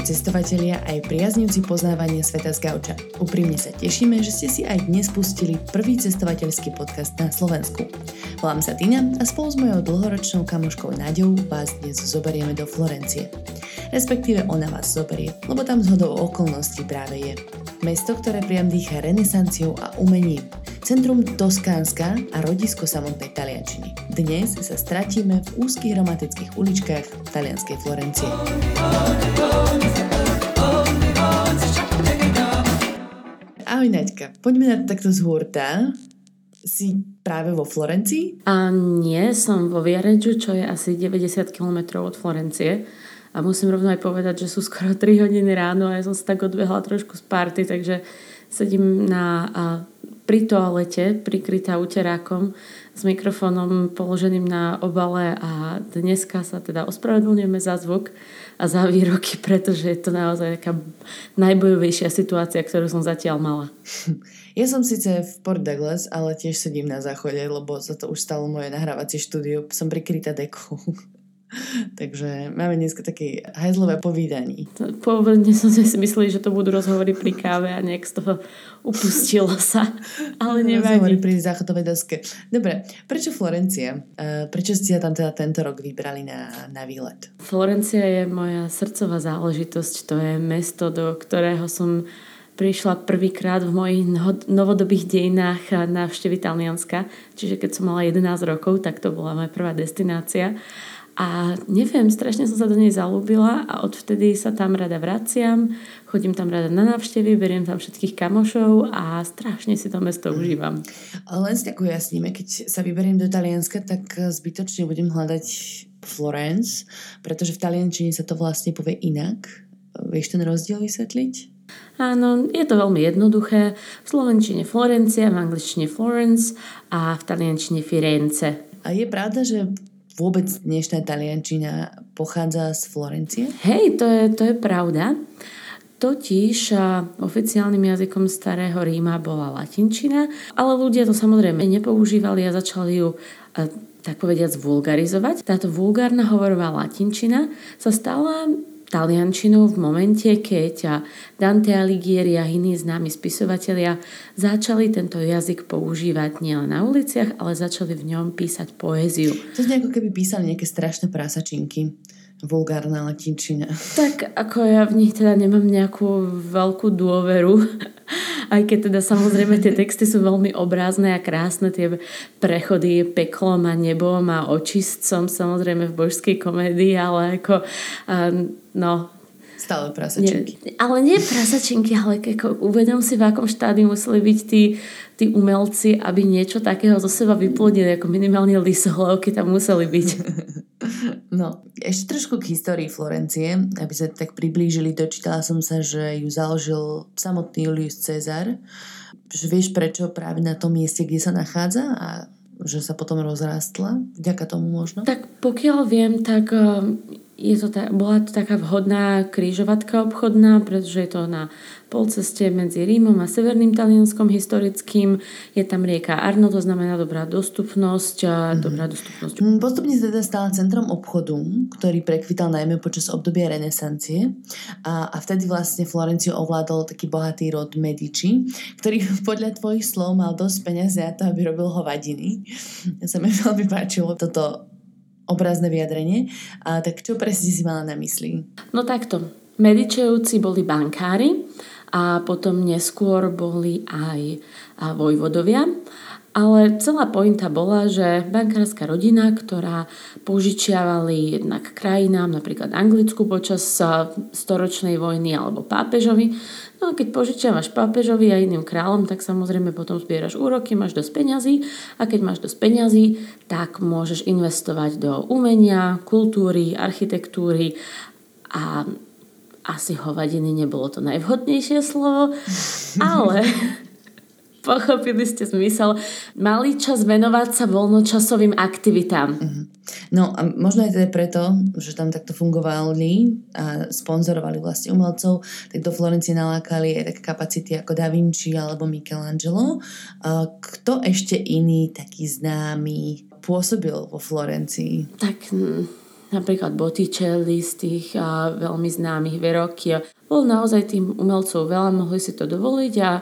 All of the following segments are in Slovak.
Ahojte cestovatelia aj priaznivci poznávania sveta z gauča. Úprimne sa tešíme, že ste si aj dnes pustili prvý cestovateľský podcast na Slovensku. Volám sa Tina a spolu s mojou dlhoročnou kamoškou Naďou vás dnes zoberieme do Florencie. Respektíve ona vás zoberie, lebo tam zhodou okolností práve je. Mesto, ktoré priam dýcha renesanciou a umením. Centrum Toskánska a rodisko samotnej taliančiny. Dnes sa stratíme v úzkých romantických uličkách talianskej Florencie. Ahoj Naďka, poďme na to takto z hurta. Si práve vo Florencii? A nie, som vo Viareggio, čo je asi 90 km od Florencie. A musím rovno aj povedať, že sú skoro 3 hodiny ráno a ja som sa tak odbehla trošku z party, takže sedím na, pri toalete, prikrytá uterákom s mikrofónom položeným na obale a dneska sa teda ospravedlňujeme za zvuk a za výroky, pretože je to naozaj taká najbojovejšia situácia, ktorú som zatiaľ mala. Ja som síce v Port Douglas, ale tiež sedím na záchode, lebo za to už stalo moje nahrávacie štúdio. Som prikrytá dekou. Takže máme dneska také hajzlové povídaní. Pôvodne som si mysleli, že to budú rozhovory pri káve a nejak z toho upustilo sa. Ale nevadí. Rozhovory pri záchodovej doske. Dobre, prečo Florencia? Prečo ste sa tam teda tento rok vybrali na, na výlet? Florencia je moja srdcová záležitosť. To je mesto, do ktorého som prišla prvýkrát v mojich novodobých dejinách návštevy Talianska. Čiže keď som mala 11 rokov, tak to bola moja prvá destinácia. A neviem, strašne som sa do nej zalúbila a odvtedy sa tam rada vraciam, chodím tam rada na návštevy, beriem tam všetkých kamošov a strašne si to mesto mhm. užívam. Len si tak ujasníme, keď sa vyberiem do Talianska, tak zbytočne budem hľadať Florence, pretože v taliančine sa to vlastne povie inak. Vieš ten rozdiel vysvetliť? Áno, je to veľmi jednoduché. V slovenčine Florencia, v angličtine Florence a v taliančine Firenze. A je pravda, že vôbec dnešná taliančina pochádza z Florencie? Hej, to je, to je pravda. Totiž oficiálnym jazykom starého Ríma bola latinčina, ale ľudia to samozrejme nepoužívali a začali ju tak povediať vulgarizovať. Táto vulgárna hovorová latinčina sa stala taliančinou v momente, keď Dante Alighieri a iní známi spisovatelia začali tento jazyk používať nielen na uliciach, ale začali v ňom písať poéziu. To je ako keby písali nejaké strašné prásačinky vulgárna latinčina. Tak ako ja v nich teda nemám nejakú veľkú dôveru, aj keď teda samozrejme tie texty sú veľmi obrázne a krásne, tie prechody peklom a nebom a očistcom samozrejme v božskej komédii, ale ako no, Stále prasačinky. Nie, ale nie prasačinky, ale ako uvedom si, v akom štádiu museli byť tí, tí umelci, aby niečo takého zo seba vyplodili, ako minimálne lisohlavky tam museli byť. No, ešte trošku k histórii Florencie, aby sa tak priblížili. Dočítala som sa, že ju založil samotný Julius Cezar. Že vieš prečo práve na tom mieste, kde sa nachádza a že sa potom rozrástla? Vďaka tomu možno? Tak pokiaľ viem, tak je to ta, bola to taká vhodná krížovatka obchodná, pretože je to na polceste medzi Rímom a Severným Talianskom historickým. Je tam rieka Arno, to znamená dobrá dostupnosť a mm. dobrá dostupnosť. Mm, postupne sa teda stala centrom obchodu, ktorý prekvital najmä počas obdobia renesancie a, a vtedy vlastne Florenciu ovládol taký bohatý rod Medici, ktorý podľa tvojich slov mal dosť peniazy na to, aby robil hovadiny. Ja sa mi veľmi páčilo toto obrazné vyjadrenie. A tak čo presne si mala na mysli? No takto. Medičejúci boli bankári a potom neskôr boli aj vojvodovia. Ale celá pointa bola, že bankárska rodina, ktorá požičiavali jednak krajinám, napríklad Anglicku počas storočnej vojny alebo pápežovi, no a keď požičiavaš pápežovi a iným kráľom, tak samozrejme potom zbieraš úroky, máš dosť peňazí. A keď máš dosť peňazí, tak môžeš investovať do umenia, kultúry, architektúry. A asi hovadiny nebolo to najvhodnejšie slovo, ale Pochopili ste zmysel. Mali čas venovať sa voľnočasovým aktivitám. Mm-hmm. No a možno aj teda preto, že tam takto fungovali a sponzorovali vlastne umelcov, tak do Florencie nalákali aj také kapacity ako Da Vinci alebo Michelangelo. Kto ešte iný taký známy pôsobil vo Florencii? Tak napríklad Botticelli z tých a, veľmi známych Verocchio. Bol naozaj tým umelcov veľa, mohli si to dovoliť a,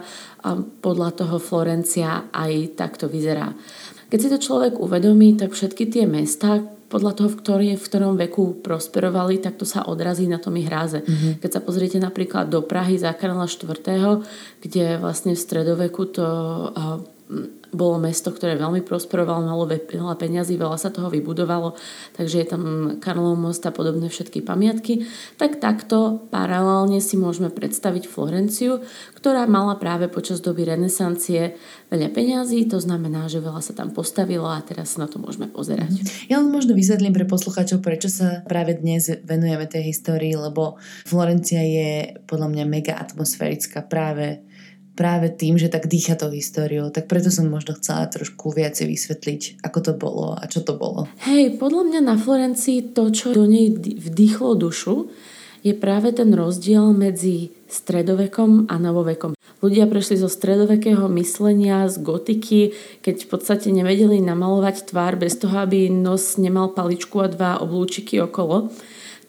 a podľa toho Florencia aj takto vyzerá. Keď si to človek uvedomí, tak všetky tie mesta, podľa toho, v, ktorý, v ktorom veku prosperovali, tak to sa odrazí na tom ich hráze. Mm-hmm. Keď sa pozriete napríklad do Prahy za Karla IV., kde vlastne v stredoveku to bolo mesto, ktoré veľmi prosperovalo, malo veľa peňazí, veľa sa toho vybudovalo, takže je tam Karlov most a podobné všetky pamiatky, tak takto paralelne si môžeme predstaviť Florenciu, ktorá mala práve počas doby renesancie veľa peňazí, to znamená, že veľa sa tam postavilo a teraz na to môžeme pozerať. Ja len možno vysvetlím pre poslucháčov, prečo sa práve dnes venujeme tej histórii, lebo Florencia je podľa mňa mega atmosférická práve práve tým, že tak dýcha tou históriou. Tak preto som možno chcela trošku viacej vysvetliť, ako to bolo a čo to bolo. Hej, podľa mňa na Florencii to, čo do nej vdýchlo dušu, je práve ten rozdiel medzi stredovekom a novovekom. Ľudia prešli zo stredovekého myslenia, z gotiky, keď v podstate nevedeli namalovať tvár bez toho, aby nos nemal paličku a dva oblúčiky okolo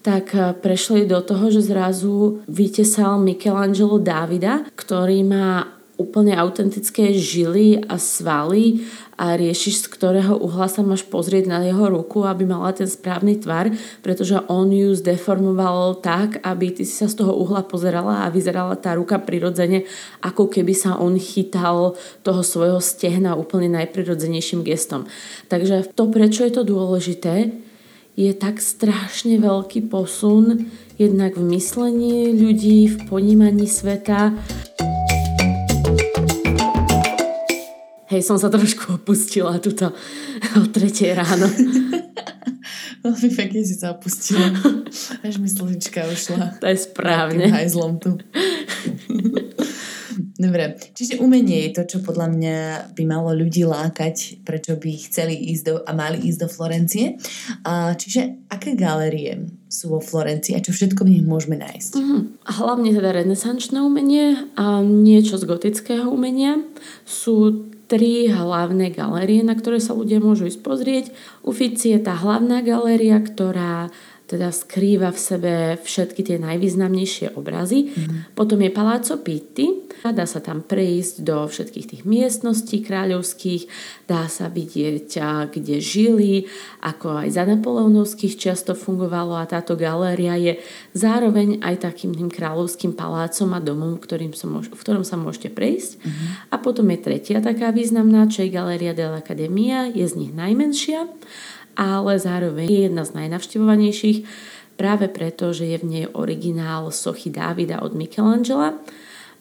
tak eh, prešli do toho, že zrazu vytesal Michelangelo Davida, ktorý má úplne autentické žily a svaly a riešiš, z ktorého uhla sa máš pozrieť na jeho ruku, aby mala ten správny tvar, pretože on ju zdeformoval tak, aby ty si sa z toho uhla pozerala a vyzerala tá ruka prirodzene, ako keby sa on chytal toho svojho stehna úplne najprirodzenejším gestom. Takže to, prečo je to dôležité, je tak strašne veľký posun jednak v myslení ľudí, v ponímaní sveta. Hej, som sa trošku opustila tuto o tretej ráno. Veľmi pekne si sa opustila. Až mi slnička ušla. To je správne. Hajzlom tu. Dobre, čiže umenie je to, čo podľa mňa by malo ľudí lákať, prečo by chceli ísť do, a mali ísť do Florencie. A, čiže aké galérie sú vo Florencii a čo všetko v nich môžeme nájsť? Mm-hmm. Hlavne teda renesančné umenie a niečo z gotického umenia. Sú tri hlavné galérie, na ktoré sa ľudia môžu ísť pozrieť. Uffizi je tá hlavná galéria, ktorá teda skrýva v sebe všetky tie najvýznamnejšie obrazy. Mm. Potom je Palazzo Pitti, dá sa tam prejsť do všetkých tých miestností kráľovských, dá sa vidieť, kde žili, ako aj za napoleonovských často fungovalo a táto galéria je zároveň aj takým tým kráľovským palácom a domom, ktorým sa môž, v ktorom sa môžete prejsť. Mm. A potom je tretia taká významná, čo je Galéria dell'Accademia, je z nich najmenšia ale zároveň je jedna z najnavštevovanejších práve preto, že je v nej originál sochy Dávida od Michelangela.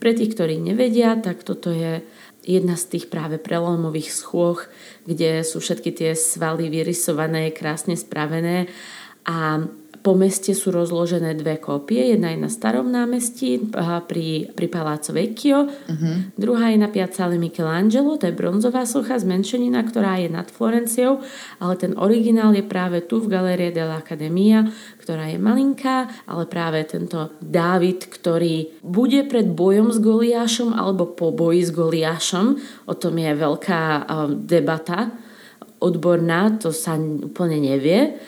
Pre tých, ktorí nevedia, tak toto je jedna z tých práve prelomových schôch, kde sú všetky tie svaly vyrysované, krásne spravené a po meste sú rozložené dve kópie. Jedna je na starom námestí pri, pri Palazzo Vecchio, uh-huh. druhá je na Piazzale Michelangelo, to je bronzová socha zmenšenina, ktorá je nad Florenciou, ale ten originál je práve tu v Galerie dell'Accademia, ktorá je malinká, ale práve tento Dávid, ktorý bude pred bojom s Goliášom alebo po boji s Goliášom, o tom je veľká debata odborná, to sa úplne nevie,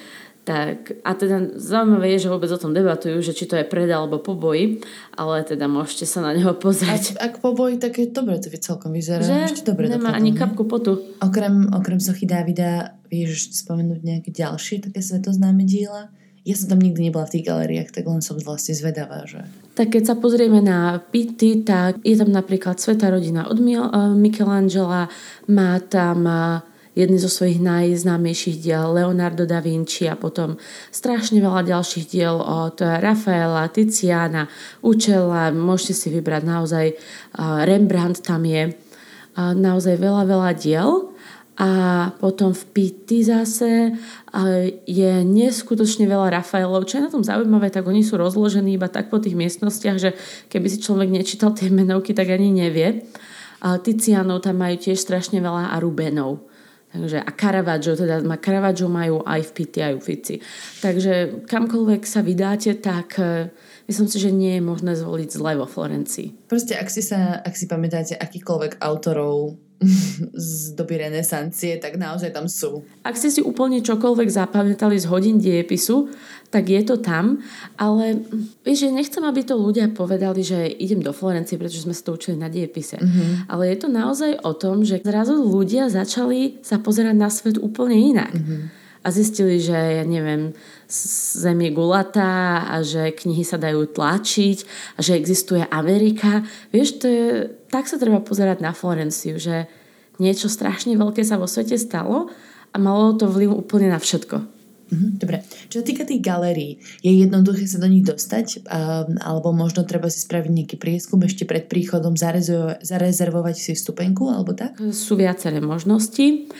tak, a teda zaujímavé je, že vôbec o tom debatujú, že či to je pred alebo po boji, ale teda môžete sa na neho pozrieť. Ak, ak po boji, tak je dobre, to celkom vyzerá. Že Ešte dobre nemá ani kapku potu. Okrem, okrem Sochy Davida, vieš spomenúť nejaké ďalšie také svetoznáme diela? Ja som tam nikdy nebola v tých galériách, tak len som vlastne zvedavá, že... Tak keď sa pozrieme na Pitti, tak je tam napríklad Sveta rodina od eh, Michelangela, má tam jedný zo svojich najznámejších diel Leonardo da Vinci a potom strašne veľa ďalších diel od Rafaela, Tiziana, Učela, môžete si vybrať naozaj Rembrandt tam je naozaj veľa, veľa diel a potom v Pitti zase je neskutočne veľa Rafaelov. Čo je na tom zaujímavé, tak oni sú rozložení iba tak po tých miestnostiach, že keby si človek nečítal tie menovky, tak ani nevie Tizianov tam majú tiež strašne veľa a Rubenov. Takže, a Caravaggio, teda ma Caravaggio majú aj v Pitti, aj v Fici. Takže kamkoľvek sa vydáte, tak e, myslím si, že nie je možné zvoliť zle vo Florencii. Proste, ak si, sa, ak si pamätáte akýkoľvek autorov z doby renesancie, tak naozaj tam sú. Ak ste si úplne čokoľvek zapamätali z hodín diepisu, tak je to tam, ale vieš, že nechcem, aby to ľudia povedali, že idem do Florencie, pretože sme sa to učili na diepise. Mm-hmm. Ale je to naozaj o tom, že zrazu ľudia začali sa pozerať na svet úplne inak. Mm-hmm. A zistili, že ja neviem, zem je gulatá a že knihy sa dajú tlačiť a že existuje Amerika. Vieš, to je, tak sa treba pozerať na Florenciu, že niečo strašne veľké sa vo svete stalo a malo to vliv úplne na všetko. Mhm, dobre. Čo sa týka tých galérií, je jednoduché sa do nich dostať? Um, alebo možno treba si spraviť nejaký prieskum ešte pred príchodom, zarezervovať si vstupenku alebo tak? Sú viaceré možnosti.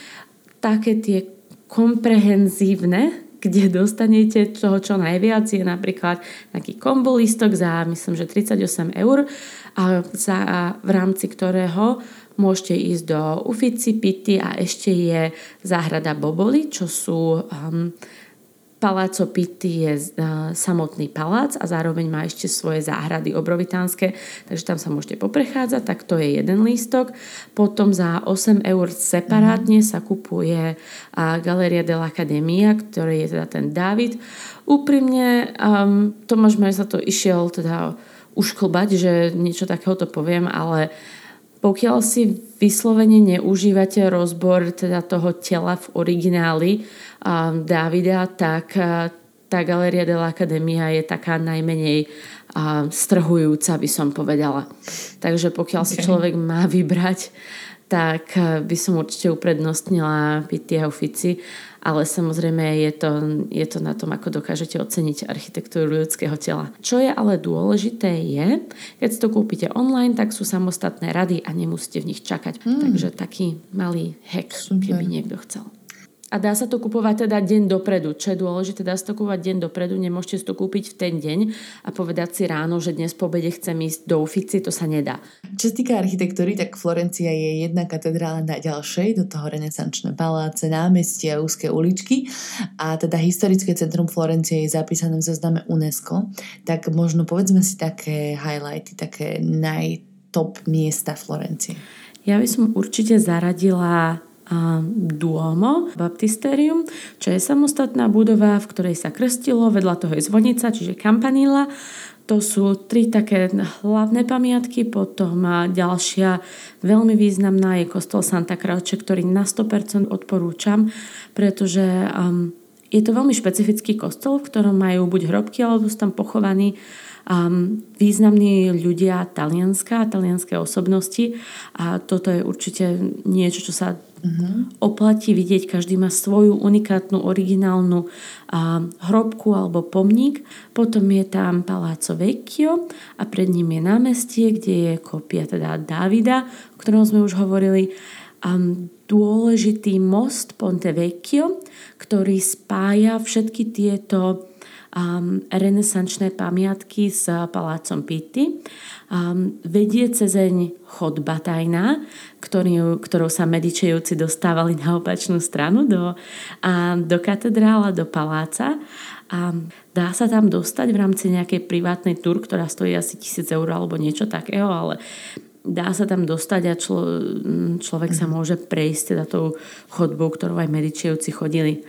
Také tie komprehenzívne kde dostanete toho čo najviac, je napríklad taký kombo listok za myslím, že 38 eur, a za, a v rámci ktorého môžete ísť do Ufici, Pity a ešte je záhrada Boboli, čo sú um, Paláco Pitti je uh, samotný palác a zároveň má ešte svoje záhrady obrovitánske, takže tam sa môžete poprechádzať, tak to je jeden lístok. Potom za 8 eur separátne sa kupuje uh, Galeria de l'Academia, ktorý je teda ten David. Úprimne um, Tomáš Maj sa to išiel teda ušklbať, že niečo takéhoto poviem, ale pokiaľ si vyslovene neužívate rozbor teda toho tela v origináli, Davida, tak tá Galeria de l'Academia je taká najmenej strhujúca, by som povedala. Takže pokiaľ okay. si človek má vybrať, tak by som určite uprednostnila Pitti a Ufici, ale samozrejme je to, je to na tom, ako dokážete oceniť architektúru ľudského tela. Čo je ale dôležité je, keď si to kúpite online, tak sú samostatné rady a nemusíte v nich čakať. Hmm. Takže taký malý hack, Super. keby niekto chcel. A dá sa to kupovať teda deň dopredu. Čo je dôležité, dá sa to kúpovať deň dopredu, nemôžete si to kúpiť v ten deň a povedať si ráno, že dnes po obede chcem ísť do Ufici, to sa nedá. Čo sa týka architektúry, tak Florencia je jedna katedrála na ďalšej, do toho renesančné paláce, námestia, úzke uličky a teda historické centrum Florencie je zapísané v zozname UNESCO, tak možno povedzme si také highlighty, také najtop miesta Florencie. Ja by som určite zaradila Duomo Baptisterium, čo je samostatná budova, v ktorej sa krstilo, vedľa toho je zvonica, čiže Campanilla. To sú tri také hlavné pamiatky, potom ďalšia veľmi významná je kostol Santa Croce, ktorý na 100% odporúčam, pretože um, je to veľmi špecifický kostol, v ktorom majú buď hrobky, alebo sú tam pochovaní um, významní ľudia Talianska, talianské osobnosti a toto je určite niečo, čo sa Uh-huh. Oplatí vidieť, každý má svoju unikátnu, originálnu a, hrobku alebo pomník. Potom je tam Palazzo Vecchio a pred ním je námestie, kde je kopia teda Davida, o ktorom sme už hovorili. A dôležitý most Ponte Vecchio, ktorý spája všetky tieto um, renesančné pamiatky s palácom Pitti. Um, vedie cezeň chodba tajná, ktorý, ktorou sa medičejúci dostávali na opačnú stranu do, a, do katedrála, do paláca. A dá sa tam dostať v rámci nejakej privátnej tur, ktorá stojí asi tisíc eur alebo niečo takého, ale dá sa tam dostať a člo, človek sa môže prejsť teda tou chodbou, ktorou aj medičejúci chodili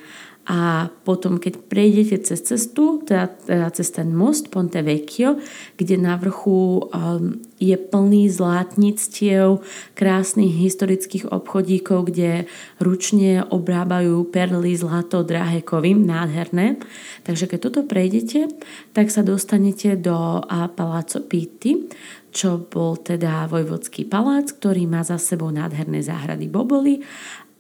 a potom, keď prejdete cez cestu, teda, teda cez ten most Ponte Vecchio, kde na vrchu um, je plný zlátnictiev, krásnych historických obchodíkov, kde ručne obrábajú perly, zlato, drahé kovy, nádherné. Takže keď toto prejdete, tak sa dostanete do Palazzo Pitti, čo bol teda vojvodský palác, ktorý má za sebou nádherné záhrady Boboli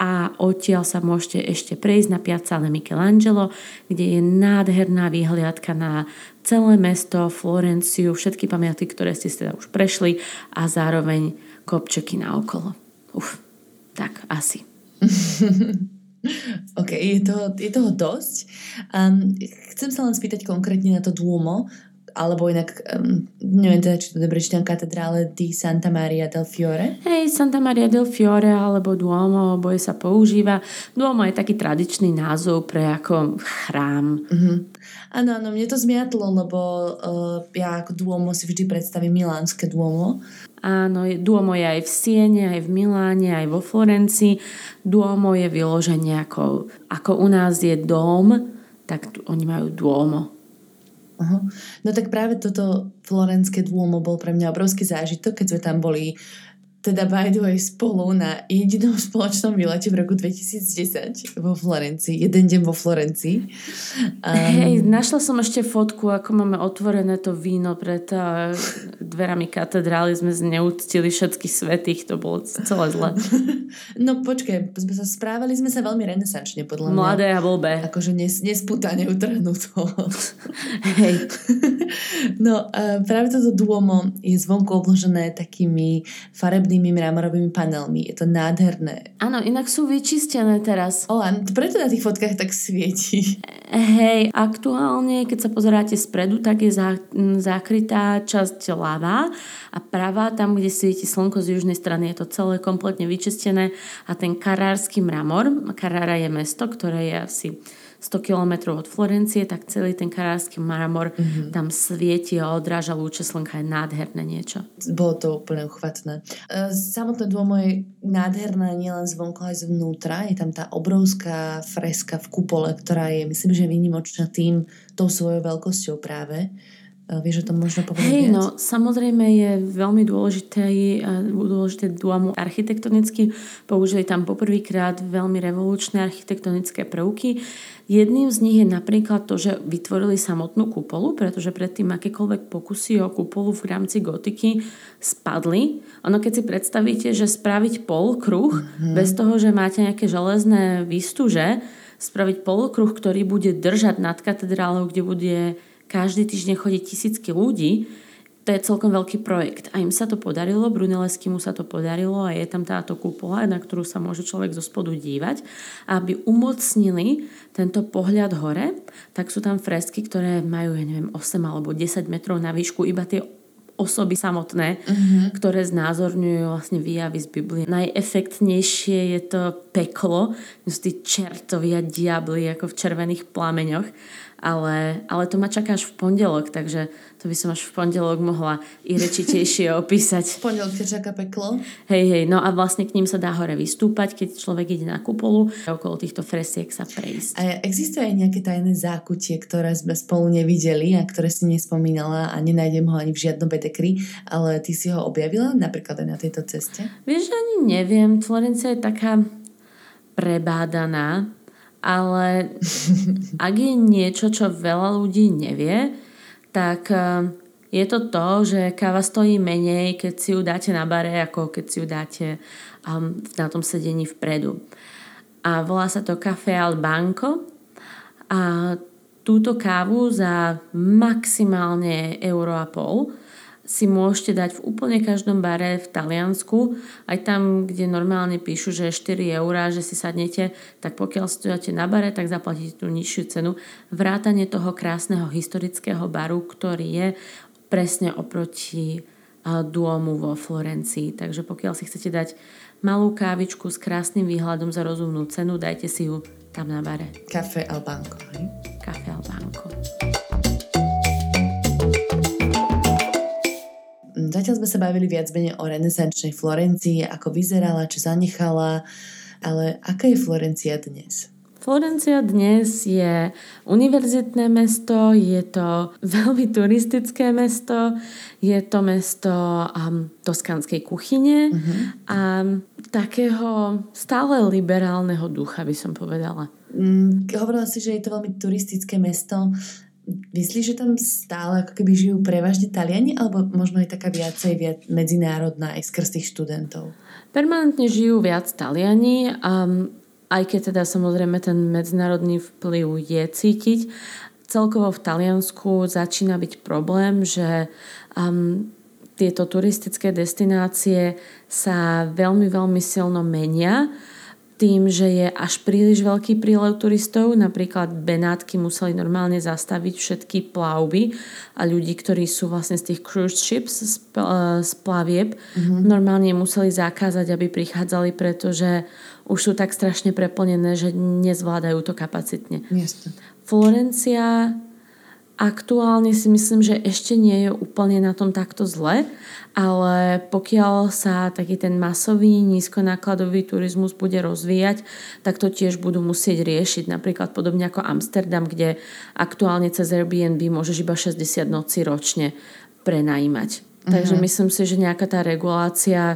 a odtiaľ sa môžete ešte prejsť na Piazzale Michelangelo, kde je nádherná výhliadka na celé mesto, Florenciu, všetky pamiatky, ktoré ste teda už prešli a zároveň kopčeky na okolo. Uf, tak asi. OK, je toho, je toho dosť. Um, chcem sa len spýtať konkrétne na to Duomo. Alebo inak, um, neviem teda, či to dobre čítam, katedrále di Santa Maria del Fiore. Hej, Santa Maria del Fiore alebo Duomo, oboje sa používa. Duomo je taký tradičný názov pre ako chrám. Uh-huh. Áno, áno, mne to zmiatlo, lebo uh, ja ako Duomo si vždy predstavím milánske Duomo. Áno, Duomo je aj v Siene, aj v Miláne, aj vo Florencii. Duomo je vyloženie ako, ako u nás je dom, tak tu, oni majú Duomo. Uh-huh. No tak práve toto florenské Duomo bol pre mňa obrovský zážitok, keď sme tam boli teda by the way spolu na jedinom spoločnom výlete v roku 2010 vo Florencii. Jeden deň vo Florencii. Um, Hej, našla som ešte fotku, ako máme otvorené to víno pred uh, dverami katedrály. Sme zneúctili všetkých svetých. To bolo celé zle. No počkaj, sme sa, správali sme sa veľmi renesančne, podľa mňa. Mladé a blbé. Akože nes, nespútane utrhnuto. Hej. no uh, práve toto Duomo je zvonku obložené takými farebnými farebnými mramorovými panelmi. Je to nádherné. Áno, inak sú vyčistené teraz. O, preto na tých fotkách tak svieti. Hej, aktuálne, keď sa pozeráte spredu, tak je zá, zakrytá časť ľava a pravá, tam, kde svieti slnko z južnej strany, je to celé kompletne vyčistené a ten karársky mramor, Karára je mesto, ktoré je asi 100 km od Florencie, tak celý ten karársky mramor mm-hmm. tam svieti a odráža lúče slnka. Je nádherné niečo. Bolo to úplne uchvatné. E, samotné dômo je nádherné nielen zvonko, aj zvnútra. Je tam tá obrovská freska v kupole, ktorá je, myslím, že výnimočná tým, tou svojou veľkosťou práve. Vieš o tom možno povedať Hej, no samozrejme je veľmi dôležité, dôležité duamu architektonicky. Použili tam poprvýkrát veľmi revolučné architektonické prvky. Jedným z nich je napríklad to, že vytvorili samotnú kupolu, pretože predtým akékoľvek pokusy o kupolu v rámci gotiky spadli. Ono keď si predstavíte, že spraviť polkruh mm-hmm. bez toho, že máte nejaké železné výstuže, spraviť polkruh, ktorý bude držať nad katedrálou, kde bude každý týždeň chodí tisícky ľudí, to je celkom veľký projekt. A im sa to podarilo, Brunellesky mu sa to podarilo a je tam táto kupola, na ktorú sa môže človek zo spodu dívať. A aby umocnili tento pohľad hore, tak sú tam fresky, ktoré majú, ja neviem, 8 alebo 10 metrov na výšku, iba tie osoby samotné, uh-huh. ktoré znázorňujú vlastne výjavy z Biblie. Najefektnejšie je to peklo, sú tí čertovia diabli ako v červených plameňoch ale, ale to ma čaká až v pondelok, takže to by som až v pondelok mohla i rečitejšie opísať. V pondelok ťa čaká peklo? Hej, hej, no a vlastne k ním sa dá hore vystúpať, keď človek ide na kupolu a okolo týchto fresiek sa prejsť. A existuje aj nejaké tajné zákutie, ktoré sme spolu nevideli a ktoré si nespomínala a nenájdem ho ani v žiadnom bedekri, ale ty si ho objavila napríklad aj na tejto ceste? Vieš, ani neviem. Florencia je taká prebádaná, ale ak je niečo, čo veľa ľudí nevie, tak eh, je to to, že káva stojí menej, keď si ju dáte na bare, ako keď si ju dáte um, na tom sedení vpredu. A volá sa to Café al Banco a túto kávu za maximálne euro a pol si môžete dať v úplne každom bare v Taliansku, aj tam, kde normálne píšu, že 4 eurá, že si sadnete, tak pokiaľ stojíte na bare, tak zaplatíte tú nižšiu cenu. Vrátanie toho krásneho historického baru, ktorý je presne oproti Duomu vo Florencii. Takže pokiaľ si chcete dať malú kávičku s krásnym výhľadom za rozumnú cenu, dajte si ju tam na bare. Café al Banco. Café al Banco. Zatiaľ sme sa bavili viac menej o renesančnej Florencii, ako vyzerala, čo zanechala, ale aká je Florencia dnes? Florencia dnes je univerzitné mesto, je to veľmi turistické mesto, je to mesto um, toskanskej kuchyne uh-huh. a takého stále liberálneho ducha, by som povedala. Mm, hovorila si, že je to veľmi turistické mesto. Myslíš, že tam stále ako keby žijú prevažne Taliani, alebo možno aj taká viacej viac medzinárodná aj skrz tých študentov? Permanentne žijú viac Taliani, um, aj keď teda samozrejme ten medzinárodný vplyv je cítiť. Celkovo v Taliansku začína byť problém, že um, tieto turistické destinácie sa veľmi, veľmi silno menia tým, že je až príliš veľký prílev turistov. Napríklad Benátky museli normálne zastaviť všetky plavby a ľudí, ktorí sú vlastne z tých cruise ships, z, z plavieb, mm-hmm. normálne museli zakázať, aby prichádzali, pretože už sú tak strašne preplnené, že nezvládajú to kapacitne. Jasne. Florencia aktuálne si myslím, že ešte nie je úplne na tom takto zle, ale pokiaľ sa taký ten masový nízkonákladový turizmus bude rozvíjať, tak to tiež budú musieť riešiť. Napríklad podobne ako Amsterdam, kde aktuálne cez Airbnb môžeš iba 60 noci ročne prenajímať. Uh-huh. Takže mhm. myslím si, že nejaká tá regulácia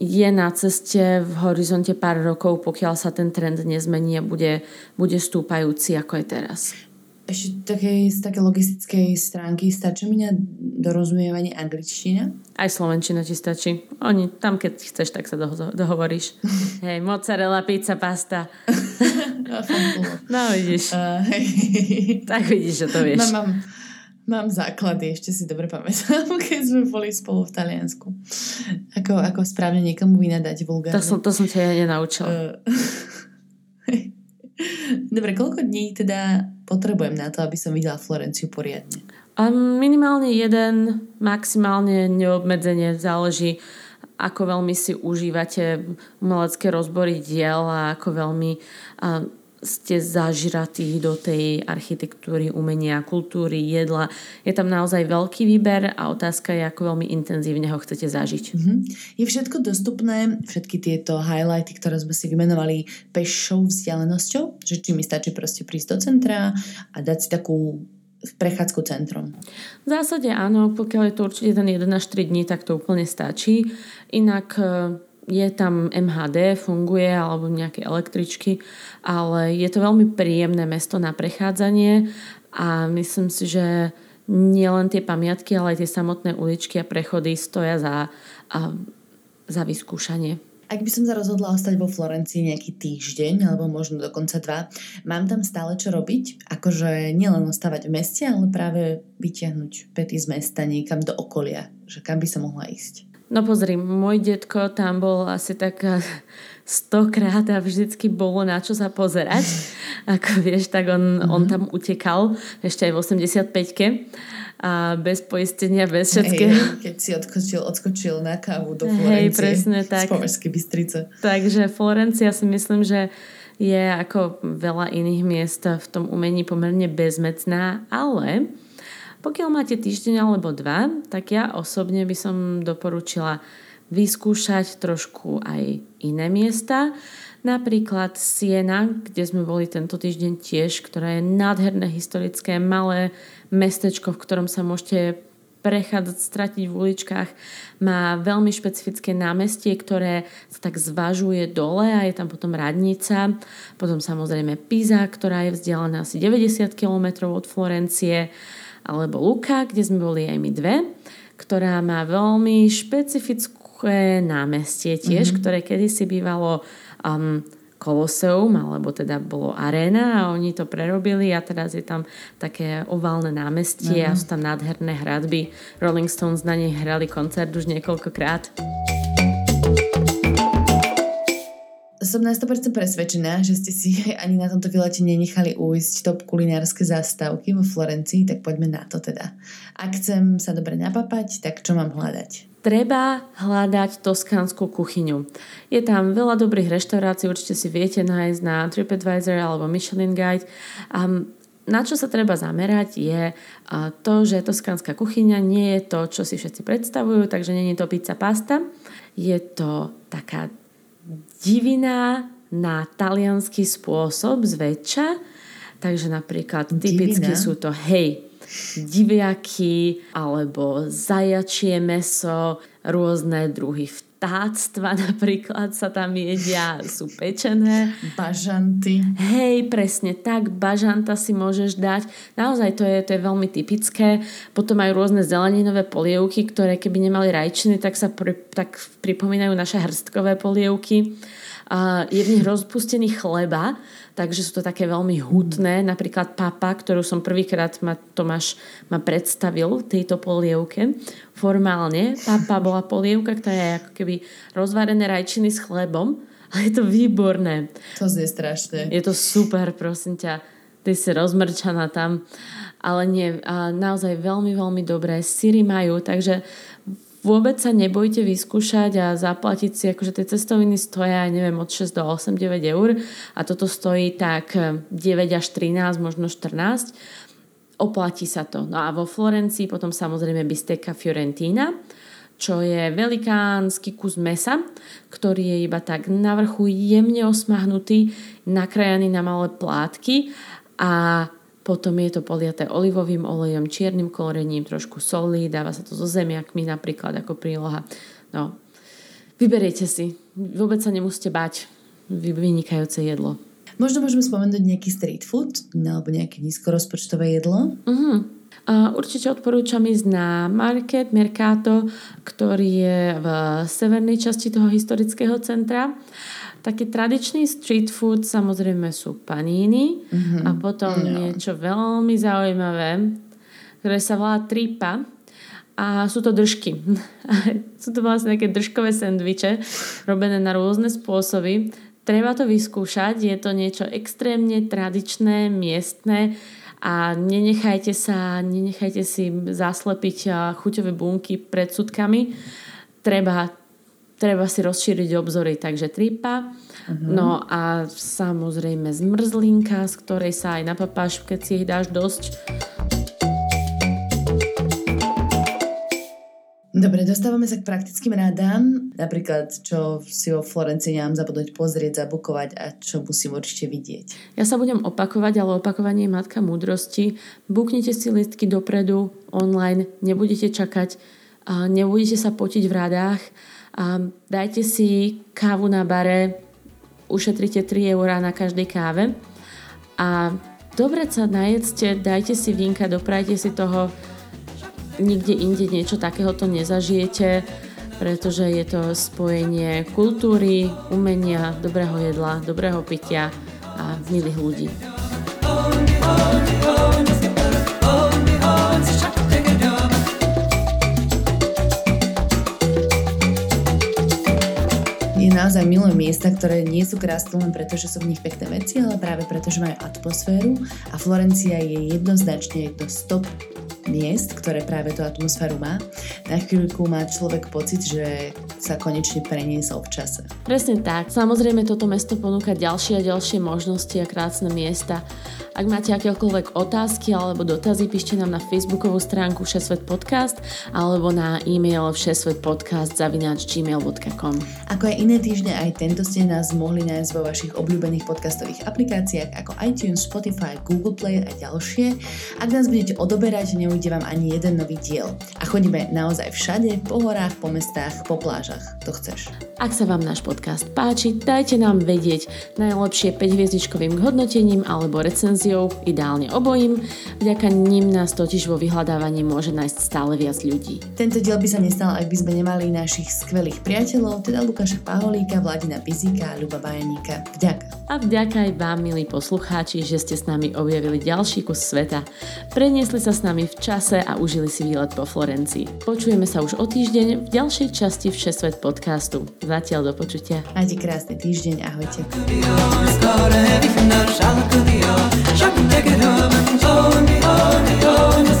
je na ceste v horizonte pár rokov, pokiaľ sa ten trend nezmení a bude, bude stúpajúci ako je teraz ešte takej, z také logistickej stránky stačí mi na dorozumievanie angličtina? Aj slovenčina ti stačí. Oni, tam keď chceš, tak sa doho- dohovoríš. Hej, mozzarella, pizza, pasta. no vidíš. Uh, hej. Tak vidíš, že to vieš. Mám, mám, mám základy, ešte si dobre pamätám, keď sme boli spolu v Taliansku. Ako, ako správne niekomu vynadať vulgárne. To som, to som ťa ja nenaučila. Uh, Dobre, koľko dní teda potrebujem na to, aby som videla Florenciu poriadne? A minimálne jeden, maximálne neobmedzenie, záleží ako veľmi si užívate umelecké rozbory diel a ako veľmi ste zažratí do tej architektúry, umenia, kultúry, jedla. Je tam naozaj veľký výber a otázka je, ako veľmi intenzívne ho chcete zažiť. Mm-hmm. Je všetko dostupné, všetky tieto highlighty, ktoré sme si vymenovali pešou vzdialenosťou? Že či mi stačí proste prísť do centra a dať si takú prechádzku centrom? V zásade áno, pokiaľ je to určite ten 1 až 3 dní, tak to úplne stačí. Inak je tam MHD, funguje, alebo nejaké električky, ale je to veľmi príjemné mesto na prechádzanie a myslím si, že nielen tie pamiatky, ale aj tie samotné uličky a prechody stoja za, a, za vyskúšanie. Ak by som sa rozhodla ostať vo Florencii nejaký týždeň, alebo možno dokonca dva, mám tam stále čo robiť? Akože nielen ostávať v meste, ale práve vyťahnuť pety z mesta niekam do okolia. Že kam by som mohla ísť? No pozri, môj detko tam bol asi tak stokrát a vždycky bolo na čo sa pozerať. Ako vieš, tak on, mm-hmm. on tam utekal ešte aj v 85-ke a bez poistenia, bez všetkého. Hey, keď si odskočil, odskočil na kávu do Florencie. Hej, presne tak. Z Bystrice. Takže Florencia si myslím, že je ako veľa iných miest v tom umení pomerne bezmecná, ale pokiaľ máte týždeň alebo dva, tak ja osobne by som doporučila vyskúšať trošku aj iné miesta. Napríklad Siena, kde sme boli tento týždeň tiež, ktoré je nádherné historické malé mestečko, v ktorom sa môžete prechádzať, stratiť v uličkách. Má veľmi špecifické námestie, ktoré sa tak zvažuje dole a je tam potom radnica. Potom samozrejme Pisa, ktorá je vzdialená asi 90 km od Florencie alebo Luka, kde sme boli aj my dve, ktorá má veľmi špecifické námestie tiež, mm-hmm. ktoré kedysi bývalo um, Koloseum, alebo teda bolo aréna a oni to prerobili a teraz je tam také oválne námestie mm-hmm. a sú tam nádherné hradby. Rolling Stones na nej hrali koncert už niekoľkokrát. Som na 100% presvedčená, že ste si ani na tomto vylete nenechali ujsť top kulinárske zástavky vo Florencii, tak poďme na to teda. Ak chcem sa dobre napapať, tak čo mám hľadať? Treba hľadať toskánsku kuchyňu. Je tam veľa dobrých reštaurácií, určite si viete nájsť na TripAdvisor alebo Michelin Guide. A na čo sa treba zamerať je to, že toskánska kuchyňa nie je to, čo si všetci predstavujú, takže nie je to pizza pasta. Je to taká divina na talianský spôsob zväčša. Takže napríklad typicky sú to hej, diviaky alebo zajačie meso, rôzne druhy vtáctva napríklad sa tam jedia, sú pečené. Bažanty. Hej, presne tak, bažanta si môžeš dať. Naozaj to je, to je veľmi typické. Potom aj rôzne zeleninové polievky, ktoré keby nemali rajčiny, tak sa pri, tak pripomínajú naše hrstkové polievky a je v nich rozpustený chleba, takže sú to také veľmi hutné. Napríklad papa, ktorú som prvýkrát ma Tomáš ma predstavil tejto polievke. Formálne papa bola polievka, ktorá je ako keby rozvarené rajčiny s chlebom Ale je to výborné. To znie strašne. Je to super, prosím ťa. Ty si rozmrčaná tam. Ale nie, a naozaj veľmi, veľmi dobré. Syry majú, takže vôbec sa nebojte vyskúšať a zaplatiť si, akože tie cestoviny stoja, neviem, od 6 do 8, 9 eur a toto stojí tak 9 až 13, možno 14. Oplatí sa to. No a vo Florencii potom samozrejme bisteka Fiorentina, čo je velikánsky kus mesa, ktorý je iba tak na vrchu jemne osmahnutý, nakrajaný na malé plátky a potom je to poliaté olivovým olejom, čiernym korením, trošku soli, dáva sa to so zemiakmi napríklad ako príloha. No, vyberiete si. Vôbec sa nemusíte bať. Vynikajúce jedlo. Možno môžeme spomenúť nejaký street food alebo nejaké nízkorozpočtové jedlo. Uh-huh. A určite odporúčam ísť na Market, Mercato, ktorý je v severnej časti toho historického centra. Taký tradičný street food samozrejme sú paníny mm-hmm. a potom no. niečo veľmi zaujímavé, ktoré sa volá tripa a sú to držky. sú to vlastne také držkové sendviče robené na rôzne spôsoby. Treba to vyskúšať, je to niečo extrémne tradičné, miestne a nenechajte sa, nenechajte si zaslepiť chuťové bunky predsudkami. Treba, treba si rozšíriť obzory, takže tripa. Uh-huh. No a samozrejme zmrzlinka, z ktorej sa aj napapáš, keď si ich dáš dosť. Dobre, dostávame sa k praktickým rádám. Napríklad, čo si vo Florencii nemám zabudnúť pozrieť, zabukovať a čo musím určite vidieť. Ja sa budem opakovať, ale opakovanie je matka múdrosti. Buknite si listky dopredu, online, nebudete čakať, nebudete sa potiť v rádách. Dajte si kávu na bare, ušetrite 3 eurá na každej káve a dobre sa najedzte, dajte si vínka, doprajte si toho nikde inde niečo takéhoto nezažijete, pretože je to spojenie kultúry, umenia, dobrého jedla, dobrého pitia a milých ľudí. Naozaj milujem miesta, ktoré nie sú krásne len preto, že sú v nich pekné veci, ale práve preto, že majú atmosféru a Florencia je jednoznačne jedno stop miest, ktoré práve tú atmosféru má. Na chvíľku má človek pocit, že sa konečne preniesol v čase. Presne tak. Samozrejme toto mesto ponúka ďalšie a ďalšie možnosti a krásne miesta. Ak máte akékoľvek otázky alebo dotazy, píšte nám na facebookovú stránku Všesvet podcast alebo na e-mail všesvetpodcast zavináč gmail.com. Ako aj iné týždne, aj tento ste nás mohli nájsť vo vašich obľúbených podcastových aplikáciách ako iTunes, Spotify, Google Play a ďalšie. Ak nás budete odoberať, neujde vám ani jeden nový diel. A chodíme naozaj všade, po horách, po mestách, po plážach. To chceš. Ak sa vám náš podcast páči, dajte nám vedieť najlepšie 5 hviezdičkovým hodnotením alebo recenziou, ideálne obojím. Vďaka ním nás totiž vo vyhľadávaní môže nájsť stále viac ľudí. Tento diel by sa nestal, ak by sme nemali našich skvelých priateľov, teda Lukáša Paholíka, Vladina Bizika a Ľuba Bajaníka. Vďaka. A vďaka aj vám, milí poslucháči, že ste s nami objavili ďalší kus sveta. Preniesli sa s nami v čase a užili si výlet po Florencii. Počujeme sa už o týždeň v ďalšej časti Všesvet podcastu. Zatiaľ do počutia. Majte krásny týždeň, ahojte. Should we take it up, and on and on and on?